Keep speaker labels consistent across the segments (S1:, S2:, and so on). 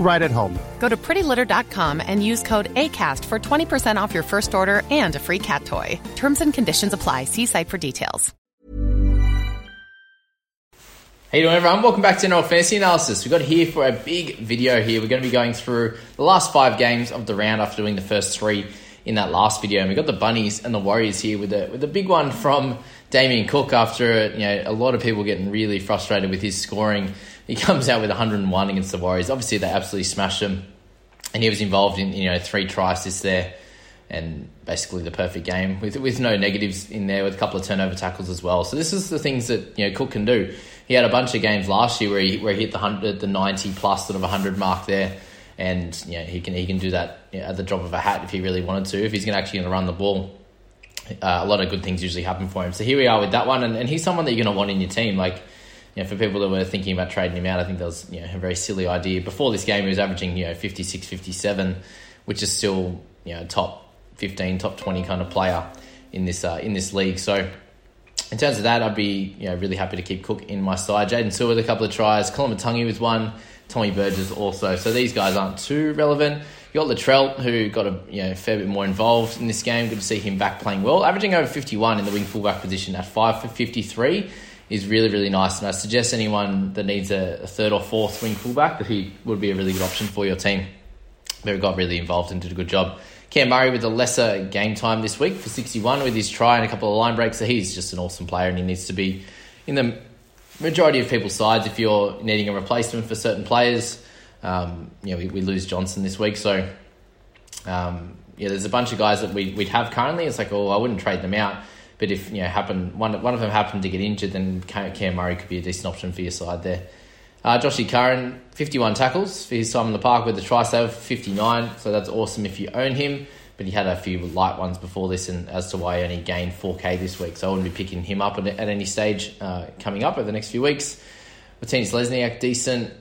S1: right at home.
S2: Go to prettylitter.com and use code ACAST for 20% off your first order and a free cat toy. Terms and conditions apply. See site for details.
S3: Hey doing everyone, welcome back to NRL Fantasy Analysis. We've got here for a big video here. We're going to be going through the last five games of the round after doing the first three in that last video. And we've got the Bunnies and the Warriors here with a, with a big one from Damien Cook after you know a lot of people getting really frustrated with his scoring. He comes out with 101 against the Warriors. Obviously, they absolutely smashed him. And he was involved in you know three tries assists there and basically the perfect game with with no negatives in there with a couple of turnover tackles as well. So this is the things that you know Cook can do. He had a bunch of games last year where he where he hit the hundred, the ninety plus sort of hundred mark there, and you know, he can he can do that you know, at the drop of a hat if he really wanted to. If he's gonna actually going to run the ball, uh, a lot of good things usually happen for him. So here we are with that one, and, and he's someone that you're going to want in your team. Like you know, for people that were thinking about trading him out, I think that was you know a very silly idea. Before this game, he was averaging you know 56, 57, which is still you know top 15, top 20 kind of player in this uh, in this league. So in terms of that, I'd be you know really happy to keep Cook in my side. Jaydn Su'A with a couple of tries, Koloamatangi with one, Tommy Burgess also. So these guys aren't too relevant. You got Latrell, who got a you know, fair bit more involved in this game. Good to see him back playing well, averaging over 51 in the wing fullback position at 5 for 53 is really, really nice. And I suggest anyone that needs a, a third or fourth wing fullback that he would be a really good option for your team. But got really involved and did a good job. Cam Murray with a lesser game time this week for 61 with his try and a couple of line breaks. So he's just an awesome player and he needs to be in the majority of people's sides if you're needing a replacement for certain players. Um, you know, we, we, lose Johnson this week, so um, yeah, there's a bunch of guys that we, we'd have currently. It's like, oh, I wouldn't trade them out. But if you know, happen one one of them happened to get injured, then Cam Murray could be a decent option for your side there. Uh, Joshy Curran, 51 tackles for his time in the park with the try save, 59. So that's awesome if you own him. But he had a few light ones before this, and as to why he only gained 4K this week. So I wouldn't be picking him up at, any stage uh, coming up over the next few weeks. Martinez Lesniak, decent.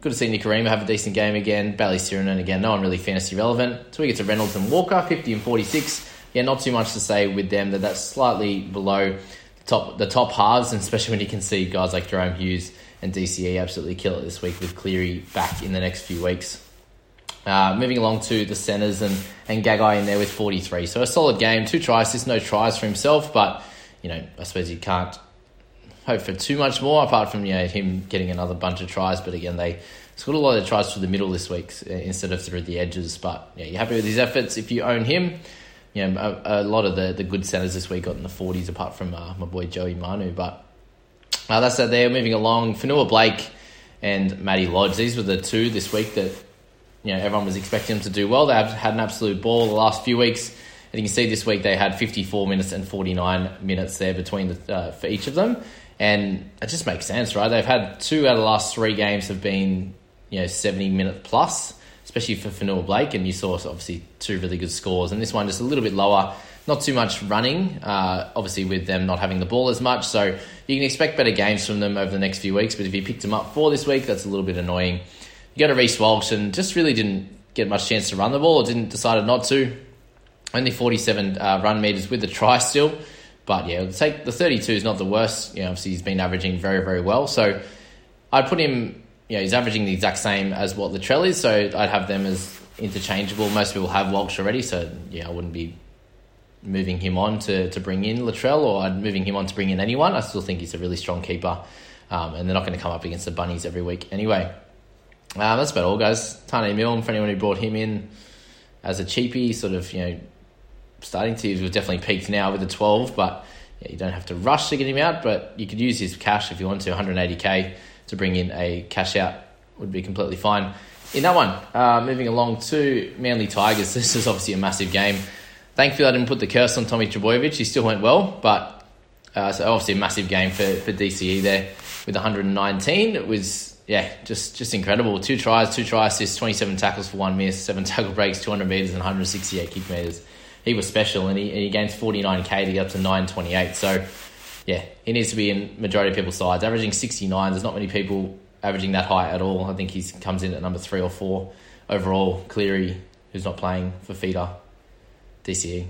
S3: Good to see Nikorima have a decent game again. Bayley Sironen again, no one really fantasy relevant. So we get to Reynolds and Walker, 50 and 46. Yeah, not too much to say with them, that that's slightly below the top, the top halves, and especially when you can see guys like Jahrome Hughes and DCE absolutely kill it this week with Cleary back in the next few weeks. Uh, moving along to the centres and, and Gagai in there with 43. So a solid game, two tries, just no tries for himself, but, you know, I suppose you can't hope for too much more apart from, you know, him getting another bunch of tries. But again, they scored a lot of tries through the middle this week uh, instead of through the edges. But, yeah, you're happy with his efforts if you own him. You know, a, a lot of the, the good centres this week got in the 40s apart from uh, my boy Joey Manu, but uh, that's that there. Moving along, Fonua Blake and Matty Lodge. These were the two this week that you know everyone was expecting them to do well. They have had an absolute ball the last few weeks. And you can see this week they had 54 minutes and 49 minutes there between the, uh, for each of them. And it just makes sense, right? They've had two out of the last three games have been, you know, 70 minute plus, especially for Fonua Blake. And you saw obviously two really good scores. And this one just a little bit lower not too much running, uh, obviously with them not having the ball as much. So you can expect better games from them over the next few weeks. But if you picked them up for this week, that's a little bit annoying. You go to Reece Walsh and just really didn't get much chance to run the ball or didn't decided not to. Only 47 uh, run meters with the try still. But yeah, take the 32 is not the worst. You know, obviously he's been averaging very, very well. So I'd put him, you know, he's averaging the exact same as what Latrell is. So I'd have them as interchangeable. Most people have Walsh already. So yeah, I wouldn't be moving him on to, to bring in Latrell or I'd moving him on to bring in anyone. I still think he's a really strong keeper. Um, and they're not going to come up against the Bunnies every week anyway. Um, that's about all, guys. Taane Milne, for anyone who brought him in as a cheapie, sort of, you know, starting to, we've definitely peaked now with the 12, but yeah, you don't have to rush to get him out, but you could use his cash if you want to, 180k to bring in a cash out would be completely fine. In that one, uh, moving along to Manly Tigers, this is obviously a massive game. Thankfully, I didn't put the curse on Tommy Trbojevic. He still went well, but uh, so obviously a massive game for, for DCE there with 119. It was yeah, just just incredible. Two tries, two try assists, 27 tackles for one miss, seven tackle breaks, 200 meters, and 168 kick meters. He was special, and he, and he gains 49k to get up to 928. So yeah, he needs to be in majority of people's sides, averaging 69. There's not many people averaging that high at all. I think he comes in at number three or four overall. Cleary, who's not playing for feeder, DCE,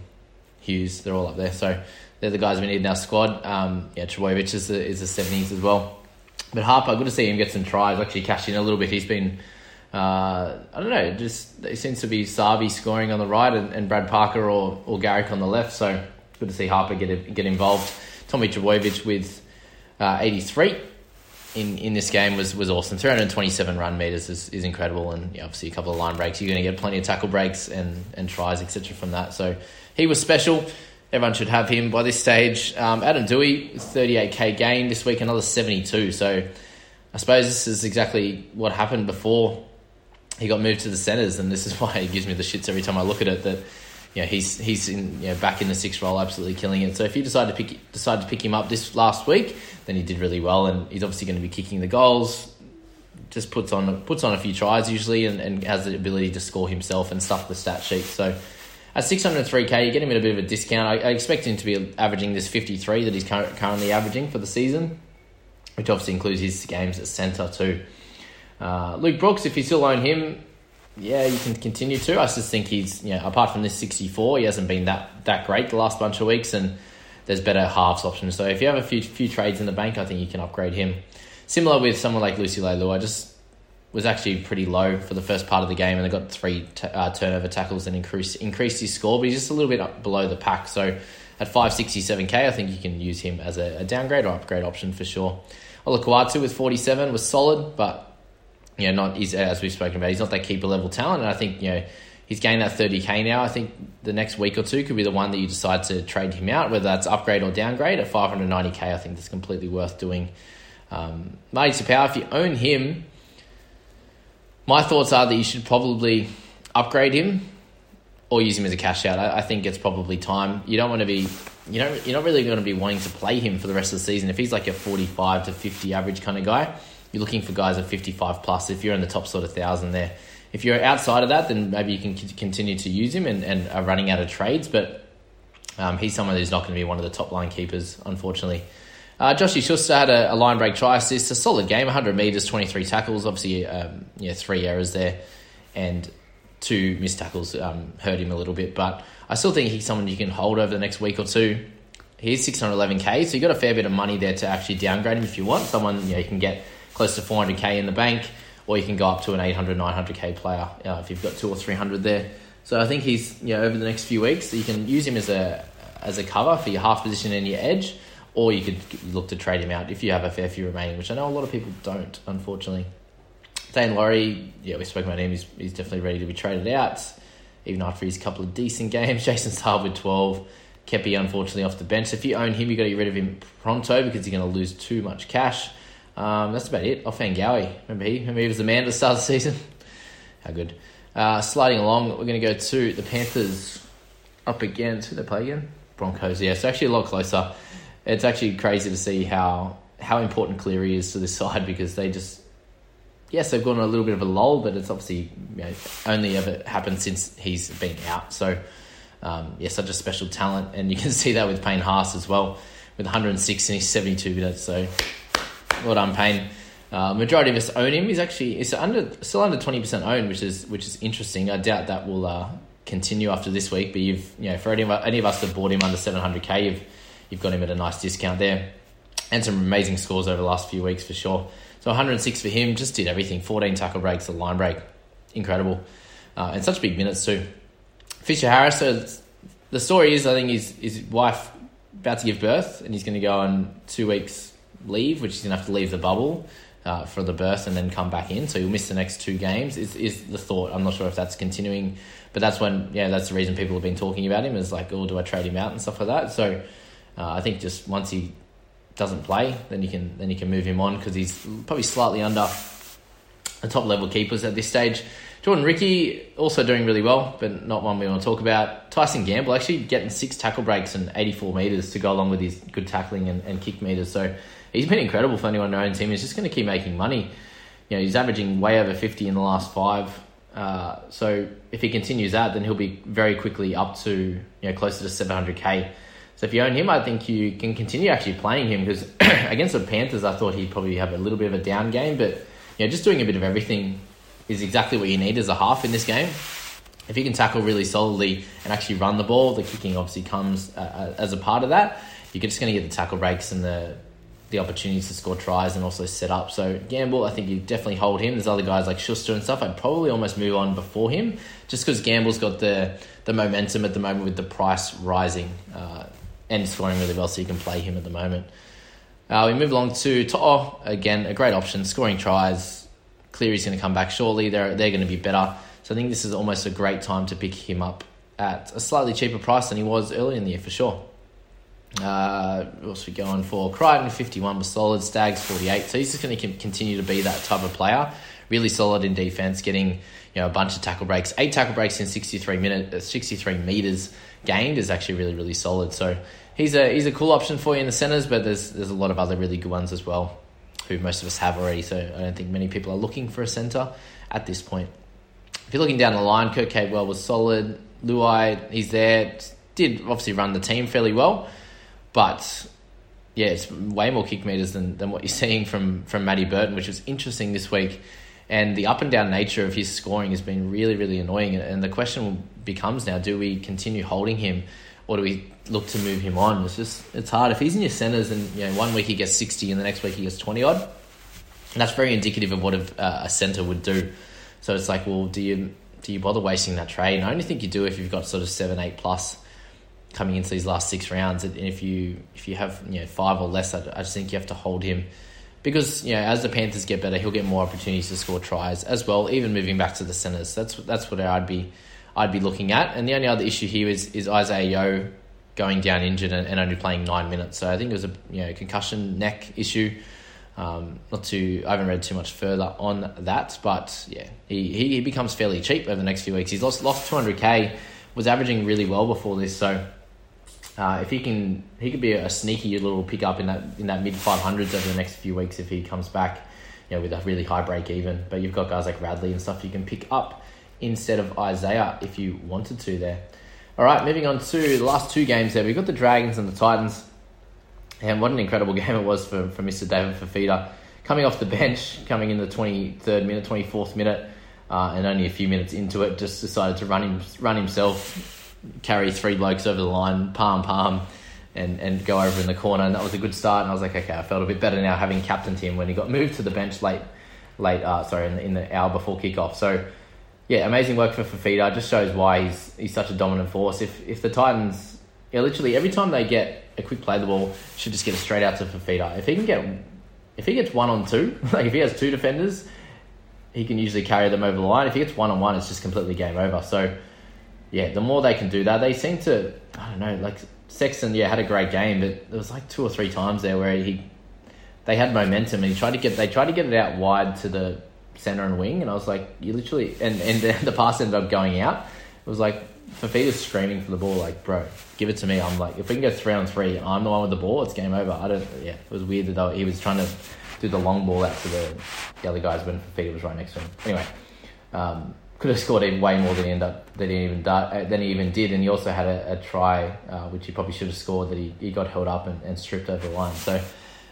S3: Hughes, they're all up there. So they're the guys we need in our squad. Um, yeah, Trbojevic is the, is the 70s as well. But Harper, good to see him get some tries. Actually, cash in a little bit. He's been, uh, I don't know, just it seems to be Savi scoring on the right and, and Brad Parker or, or Garrick on the left. So good to see Harper get get involved. Tommy Trbojevic with uh, 83 in, in this game was, was awesome. 327 run meters is, is incredible, and yeah, obviously a couple of line breaks. You're going to get plenty of tackle breaks and, and tries, etc. from that. So he was special. Everyone should have him by this stage. Um, Adam Doueihi, 38k gain this week, another 72. So I suppose this is exactly what happened before he got moved to the centres, and this is why he gives me the shits every time I look at it. That you know, he's he's in, you know, back in the sixth role, absolutely killing it. So if you decide to pick decide to pick him up this last week, then he did really well, and he's obviously going to be kicking the goals. Just puts on puts on a few tries usually, and, and has the ability to score himself and stuff the stat sheet. So at 603k, you get him at a bit of a discount. I, I expect him to be averaging this 53 that he's currently averaging for the season, which obviously includes his games at centre too. Uh, Luke Brooks, if you still own him, yeah, you can continue to. I just think he's, you know, apart from this 64, he hasn't been that, that great the last bunch of weeks, and there's better halves options. So if you have a few few trades in the bank, I think you can upgrade him. Similar with someone like Lucy Leilua, I just was actually pretty low for the first part of the game, and they got three t- uh, turnover tackles and increased increased his score, but he's just a little bit below the pack. So at 567k, I think you can use him as a, a downgrade or upgrade option for sure. Olakau'atu with 47 was solid, but you know, not he's as we've spoken about, he's not that keeper level talent, and I think you know he's gained that 30k now. I think the next week or two could be the one that you decide to trade him out, whether that's upgrade or downgrade. At 590k, I think that's completely worth doing. Um, Marty Taupau, if you own him, my thoughts are that you should probably upgrade him or use him as a cash out. I, I think it's probably time. You don't want to be, you know, you're not really going to be wanting to play him for the rest of the season. If he's like a 45 to 50 average kind of guy, you're looking for guys at 55 plus if you're in the top sort of thousand there. If you're outside of that, then maybe you can continue to use him and, and are running out of trades, but um, he's someone who's not going to be one of the top line keepers, unfortunately. Uh, Joshy Schuster had a, a, line break try assist, a solid game, 100 metres, 23 tackles, obviously um, yeah, three errors there, and two missed tackles um, hurt him a little bit, but I still think he's someone you can hold over the next week or two. He's 611k, so you've got a fair bit of money there to actually downgrade him if you want. Someone you, know, you can get close to 400k in the bank, or you can go up to an 800, 900k player uh, if you've got two or 300 there. So I think he's you know over the next few weeks you can use him as a as a cover for your half position and your edge, or you could look to trade him out if you have a fair few remaining, which I know a lot of people don't, unfortunately. Daine Laurie, yeah, we spoke about him. He's, he's definitely ready to be traded out, even after his couple of decent games. Jason Saab with 12. Kepi, unfortunately, off the bench. If you own him, you've got to get rid of him pronto because you're going to lose too much cash. Um, that's about it. Ofahengaue, remember he? Remember he was the man at the start of the season? How good. Uh, sliding along, we're going to go to the Panthers up against, who they play again? Broncos, yeah. It's actually a lot closer. It's actually crazy to see how how important Cleary is to this side because they just, yes, they've gone a little bit of a lull, but it's obviously you know, only ever happened since he's been out. So um, yeah, such a special talent, and you can see that with Payne Haas as well, with 106 in his 72 minutes. So, well done, Payne. Uh, majority of us own him. He's actually it's under still under 20 percent owned, which is which is interesting. I doubt that will uh, continue after this week. But you've you know for any of, any of us that bought him under 700k, you've you've got him at a nice discount there, and some amazing scores over the last few weeks for sure. So 106 for him, just did everything. 14 tackle breaks, a line break, incredible, uh, and such big minutes too. Fisher Harris. So the story is, I think his his wife about to give birth, and he's going to go on two weeks leave, which he's going to have to leave the bubble. Uh, for the burst and then come back in, so you'll miss the next two games. Is is the thought? I'm not sure if that's continuing, but that's when yeah, that's the reason people have been talking about him. Is like, oh, do I trade him out and stuff like that? So uh, I think just once he doesn't play, then you can then you can move him on because he's probably slightly under the top level keepers at this stage. Jordan Riki also doing really well, but not one we want to talk about. Tyson Gamble actually getting six tackle breaks and 84 metres to go along with his good tackling and, and kick metres. So he's been incredible for anyone who owns him. He's just going to keep making money. You know, he's averaging way over 50 in the last five. Uh, so if he continues that, then he'll be very quickly up to you know closer to 700k. So if you own him, I think you can continue actually playing him because against the Panthers, I thought he'd probably have a little bit of a down game, but you know, just doing a bit of everything is exactly what you need as a half in this game. If you can tackle really solidly and actually run the ball, the kicking obviously comes uh, uh as a part of that. You're just going to get the tackle breaks and the the opportunities to score tries and also set up. So Gamble, I think you definitely hold him. There's other guys like Schuster and stuff. I'd probably almost move on before him, just because Gamble's got the the momentum at the moment with the price rising uh, and scoring really well, so you can play him at the moment. Uh, we move along to To'o again, a great option, scoring tries. Cleary's going to come back shortly. They're they're going to be better. So I think this is almost a great time to pick him up at a slightly cheaper price than he was early in the year for sure. Uh, what else we going for? Crichton, 51 was solid. Staggs 48. So he's just going to continue to be that type of player. Really solid in defense, getting you know a bunch of tackle breaks. Eight tackle breaks in 63 minutes, uh, 63 meters gained is actually really really solid. So he's a he's a cool option for you in the centers, but there's there's a lot of other really good ones as well, who most of us have already. So I don't think many people are looking for a center at this point. If you're looking down the line, Kurt Capewell was solid. Luai, he's there. Did obviously run the team fairly well. But yeah, it's way more kick meters than, than what you're seeing from from Matty Burton, which was interesting this week. And the up and down nature of his scoring has been really, really annoying. And the question becomes now: Do we continue holding him, or do we look to move him on? It's just it's hard. If he's in your centers and you know one week he gets sixty and the next week he gets twenty odd, and that's very indicative of what a, a center would do. So it's like, well, do you do you bother wasting that trade? And I only think you do if you've got sort of seven, eight plus coming into these last six rounds. And if you if you have you know five or less, I, I just think you have to hold him because you know as the Panthers get better, he'll get more opportunities to score tries as well. Even moving back to the centers, that's that's what I'd be I'd be looking at. And the only other issue here is is Isaah Yeo going down injured and, and only playing nine minutes. So I think it was a you know concussion neck issue. Um, not too, I haven't read too much further on that, but yeah, he, he, he becomes fairly cheap over the next few weeks. He's lost lost 200k, was averaging really well before this, so uh, if he can, he could be a sneaky little pickup in that in that mid five hundreds over the next few weeks if he comes back, you know, with a really high break even. But you've got guys like Radley and stuff you can pick up instead of Isaah if you wanted to there. All right, moving on to the last two games there. We've got the Dragons and the Titans. And what an incredible game it was for, for Mr. David Fifita. Coming off the bench, coming in the 23rd minute, 24th minute, uh, and only a few minutes into it, just decided to run him, run himself carry three blokes over the line, palm palm, and, and go over in the corner. And that was a good start. And I was like, okay, I felt a bit better now having captained him when he got moved to the bench late, late. Uh, sorry, in the, in the hour before kickoff. So yeah, amazing work for Fifita. Just shows why he's he's such a dominant force. If if the Titans, yeah, literally every time they get a quick play the ball, should just get it straight out to Fifita. If he can get if he gets one on two, like if he has two defenders, he can usually carry them over the line. If he gets one on one, it's just completely game over. So yeah, the more they can do that, they seem to. I don't know, like Sexton, yeah, had a great game, but there was like two or three times there where he, they had momentum and he tried to get, they tried to get it out wide to the center and wing, and I was like, you literally, and and the, the pass ended up going out. It was like Fifita's screaming for the ball, like, bro, give it to me. I'm like, if we can go three on three, I'm the one with the ball. It's game over. I don't. Yeah, it was weird that he was trying to do the long ball out to the, the other guys when Fifita was right next to him. Anyway, um, could have scored even way more than he ended up than he even uh, than he even did, and he also had a, a try uh, which he probably should have scored that he, he got held up and, and stripped over the line. So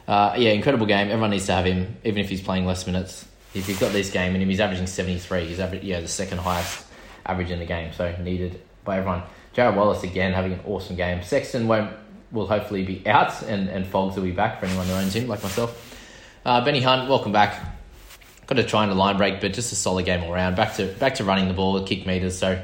S3: uh, yeah, incredible game. Everyone needs to have him, even if he's playing less minutes. If he's got this game and he's averaging seventy three. He's average, yeah the second highest average in the game, so needed by everyone. Jarrod Wallace again having an awesome game. Sexton won't will hopefully be out, and and Fogs will be back for anyone who owns him like myself. Uh, Benny Hunt, welcome back got to try and a line break, but just a solid game all around. Back to back to running the ball, kick meters. So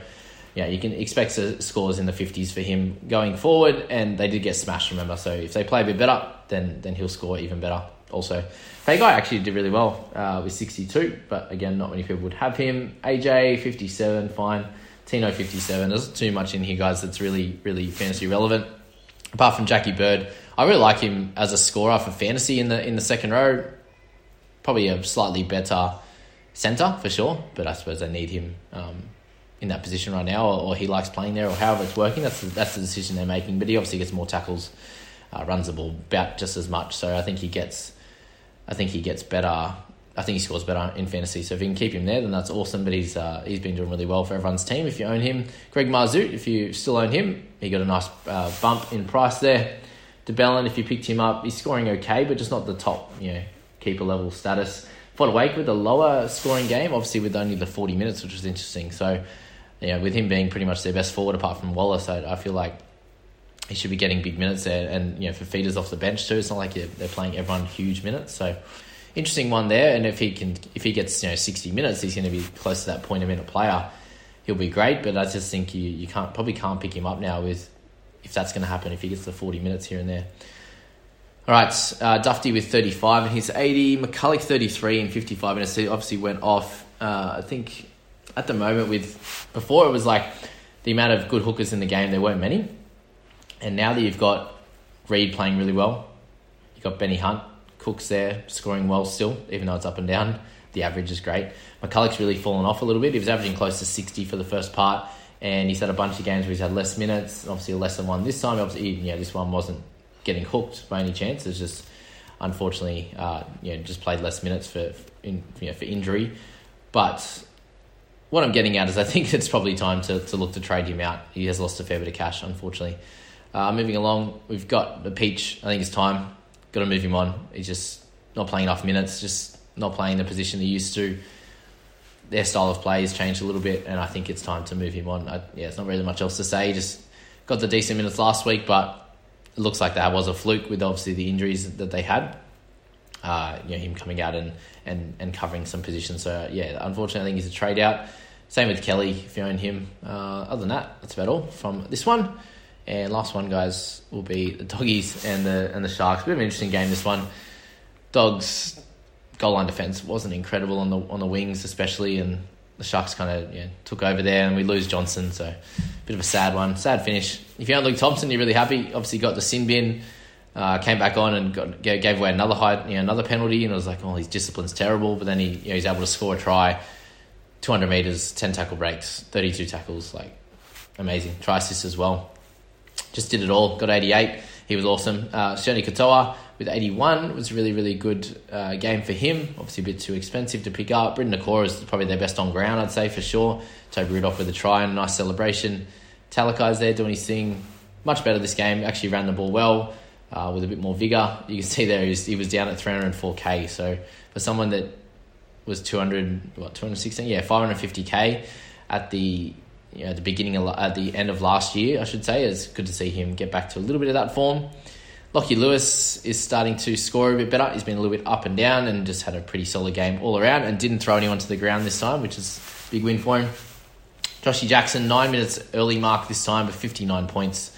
S3: yeah, you can expect scores in the fifties for him going forward. And they did get smashed, remember. So if they play a bit better, then then he'll score even better. Also, Hey Guy actually did really well uh, with sixty two, but again, not many people would have him. AJ fifty seven, fine. Tino fifty seven. There's too much in here, guys. That's really really fantasy relevant. Apart from Jackie Bird, I really like him as a scorer for fantasy in the in the second row probably a slightly better centre for sure, but I suppose they need him um, in that position right now, or, or, he likes playing there, or however it's working. That's the, that's the decision they're making. But he obviously gets more tackles, uh, runs the ball about just as much. So I think he gets, I think he gets better. I think he scores better in fantasy. So if you can keep him there, then that's awesome. But he's uh, he's been doing really well for everyone's team. If you own him, Greg Marzhew, if you still own him, he got a nice uh, bump in price there. De Belin, if you picked him up, he's scoring okay, but just not the top, you know, keeper level status. Wake with a lower scoring game, obviously with only the 40 minutes, which was interesting. So, yeah, with him being pretty much their best forward apart from Wallace, I, I feel like he should be getting big minutes there. And, you know, for feeders off the bench too, it's not like they're playing everyone huge minutes. So, interesting one there. And if he can, if he gets, you know, 60 minutes, he's going to be close to that point a minute player. He'll be great, but I just think you, you can't probably can't pick him up now with if that's going to happen if he gets the 40 minutes here and there. All right, uh, Dufty with 35 and he's 80. McCullough 33 and 55 minutes. He obviously went off. Uh, I think at the moment with before it was like the amount of good hookers in the game there weren't many, and now that you've got Reed playing really well, you've got Benny Hunt, Cook's there scoring well still, even though it's up and down. The average is great. McCullough's really fallen off a little bit. He was averaging close to 60 for the first part, and he's had a bunch of games where he's had less minutes. Obviously, a lesser one this time. Obviously, yeah, this one wasn't getting hooked by any chance. It's just unfortunately, uh, you know, just played less minutes for in, you know, for injury. But what I'm getting at is I think it's probably time to, to look to trade him out. He has lost a fair bit of cash, unfortunately. Uh, moving along, we've got the Peach. I think it's time. Got to move him on. He's just not playing enough minutes, just not playing the position he used to. Their style of play has changed a little bit, and I think it's time to move him on. I, yeah, it's not really much else to say. Just got the decent minutes last week, but looks like that was a fluke with obviously the injuries that they had. Uh, you know, him coming out and, and, and covering some positions. So, yeah, unfortunately, I think he's a trade out. Same with Kelly, if you own him. Uh, other than that, that's about all from this one. And last one, guys, will be the doggies and the and the sharks. Bit of an interesting game. This one, dogs goal line defense wasn't incredible on the on the wings, especially, and the Sharks kind of yeah, took over there, and we lose Johnson, so a bit of a sad one, sad finish. If you don't Luke Thompson, you're really happy. Obviously, got the sin bin, uh, came back on and got, gave away another high, you know, another penalty, and it was like, oh, his discipline's terrible. But then he, you know, he's able to score a try, 200 meters, 10 tackle breaks, 32 tackles, like amazing. Try assist as well. Just did it all. Got 88. He was awesome. Uh, Sione Katoa with 81 was a really, really good uh, game for him. Obviously, a bit too expensive to pick up. Briton Nikora is probably their best on ground, I'd say, for sure. Toby Rudolph with a try and a nice celebration. Talakai's there doing his thing. Much better this game. Actually ran the ball well uh, with a bit more vigour. You can see there he was, down at 304k. So for someone that was 200, what, 216? Yeah, 550k at the you know, the beginning of, at the end of last year, I should say. It's good to see him get back to a little bit of that form. Lockie Lewis is starting to score a bit better. He's been a little bit up and down and just had a pretty solid game all around and didn't throw anyone to the ground this time, which is a big win for him. Joshy Jackson, nine minutes early mark this time, but 59 points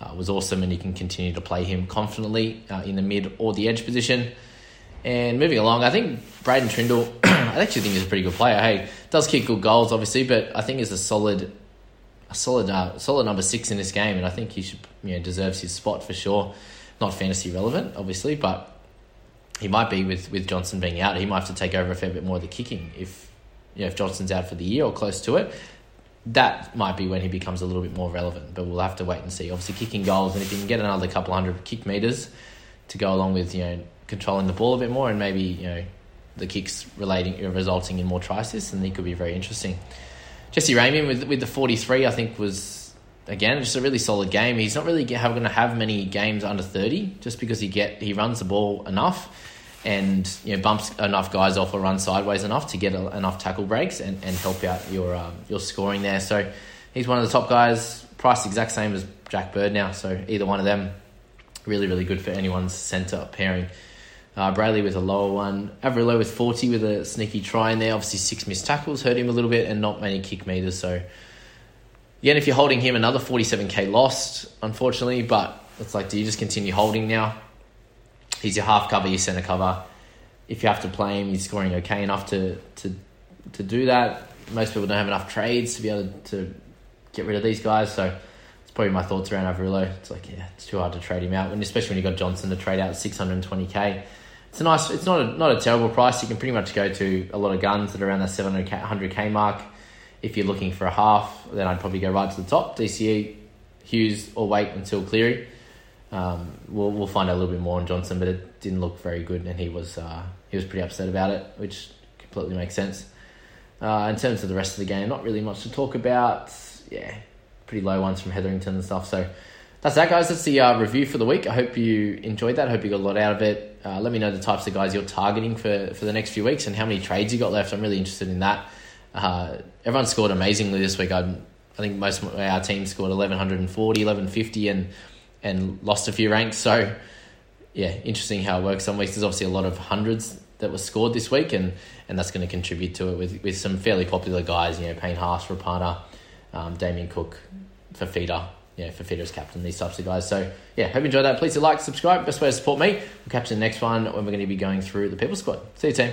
S3: uh, was awesome, and you can continue to play him confidently uh, in the mid or the edge position. And moving along, I think Braidon Trindall, I actually think he's a pretty good player. Hey, does kick good goals, obviously, but I think he's a solid, a solid, uh, solid number six in this game, and I think he should, you know, deserves his spot for sure not fantasy relevant, obviously, but he might be with, with Johnson being out. He might have to take over a fair bit more of the kicking if you know if Johnson's out for the year or close to it. That might be when he becomes a little bit more relevant, but we'll have to wait and see. Obviously, kicking goals, and if you can get another couple hundred kick meters to go along with you know controlling the ball a bit more, and maybe you know the kicks relating resulting in more assists, and they could be very interesting. Jesse Ramien with with the 43, I think was again just a really solid game. He's not really going to have many games under 30 just because he get he runs the ball enough and you know bumps enough guys off or runs sideways enough to get a, enough tackle breaks and, and help out your um, your scoring there. So he's one of the top guys, priced exact same as Jack Bird now. So either one of them, really really good for anyone's centre pairing. Uh, Brailey with a lower one. Averillo with 40 with a sneaky try in there. Obviously, six missed tackles hurt him a little bit and not many kick meters. So, again, if you're holding him, another 47k lost, unfortunately. But it's like, do you just continue holding now? He's your half cover, your centre cover. If you have to play him, he's scoring okay enough to, to, to do that. Most people don't have enough trades to be able to get rid of these guys. So, it's probably my thoughts around Averillo. It's like, yeah, it's too hard to trade him out, and especially when you got Johnson to trade out 620k it's a nice. It's not a, not a terrible price. You can pretty much go to a lot of guns that are around the 700k mark. If you're looking for a half, then I'd probably go right to the top. DCE, Hughes, or wait until Cleary. Um, we'll we'll find out a little bit more on Johnson, but it didn't look very good, and he was uh, he was pretty upset about it, which completely makes sense. Uh, in terms of the rest of the game, not really much to talk about. Yeah, pretty low ones from Hetherington and stuff. So that's that, guys. That's the uh, review for the week. I hope you enjoyed that. I hope you got a lot out of it. Uh, let me know the types of guys you're targeting for, for the next few weeks and how many trades you got left. I'm really interested in that. Uh, everyone scored amazingly this week. I, I think most of our team scored 1140, 1150, and and lost a few ranks. So, yeah, interesting how it works. Some weeks there's obviously a lot of hundreds that were scored this week, and, and that's going to contribute to it with, with some fairly popular guys. You know, Payne Haas, Rapana, um, Damien Cook, Fifita, yeah, for Federer's captain, these types of guys. So, yeah, hope you enjoyed that. Please like, subscribe. Best way to support me. We'll catch you in the next one when we're going to be going through the People Squad. See you, team.